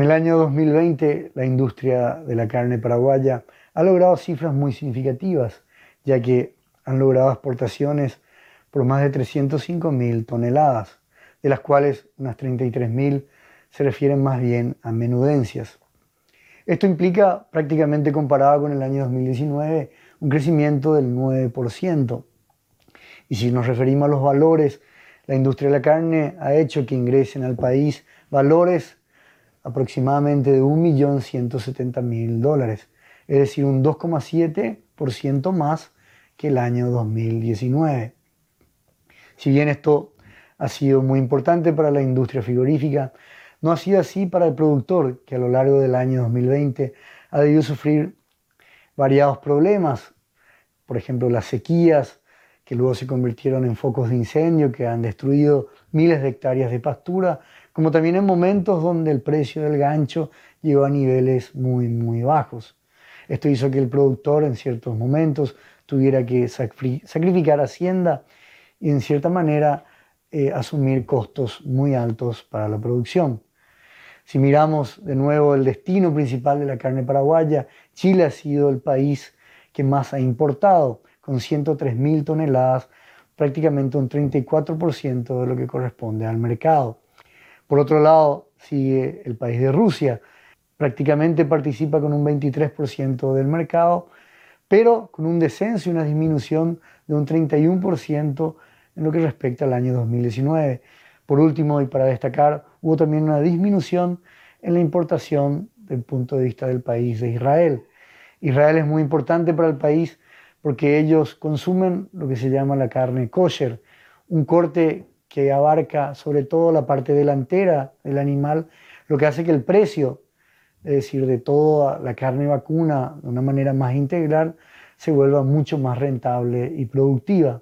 el año 2020 la industria de la carne paraguaya ha logrado cifras muy significativas, ya que han logrado exportaciones por más de 305 mil toneladas, de las cuales unas 33 mil se refieren más bien a menudencias. Esto implica, prácticamente comparado con el año 2019, un crecimiento del 9%. Y si nos referimos a los valores, la industria de la carne ha hecho que ingresen al país valores aproximadamente de 1.170.000 dólares, es decir, un 2,7% más que el año 2019. Si bien esto ha sido muy importante para la industria frigorífica, no ha sido así para el productor, que a lo largo del año 2020 ha debido sufrir variados problemas, por ejemplo las sequías, que luego se convirtieron en focos de incendio que han destruido miles de hectáreas de pastura, como también en momentos donde el precio del gancho llegó a niveles muy, muy bajos. Esto hizo que el productor en ciertos momentos tuviera que sacrificar hacienda y en cierta manera eh, asumir costos muy altos para la producción. Si miramos de nuevo el destino principal de la carne paraguaya, Chile ha sido el país que más ha importado, con 103.000 toneladas, prácticamente un 34% de lo que corresponde al mercado. Por otro lado, sigue el país de Rusia, prácticamente participa con un 23% del mercado, pero con un descenso y una disminución de un 31% en lo que respecta al año 2019. Por último, y para destacar, hubo también una disminución en la importación del punto de vista del país de Israel. Israel es muy importante para el país porque ellos consumen lo que se llama la carne kosher, un corte que abarca sobre todo la parte delantera del animal, lo que hace que el precio, es decir, de toda la carne vacuna de una manera más integral, se vuelva mucho más rentable y productiva.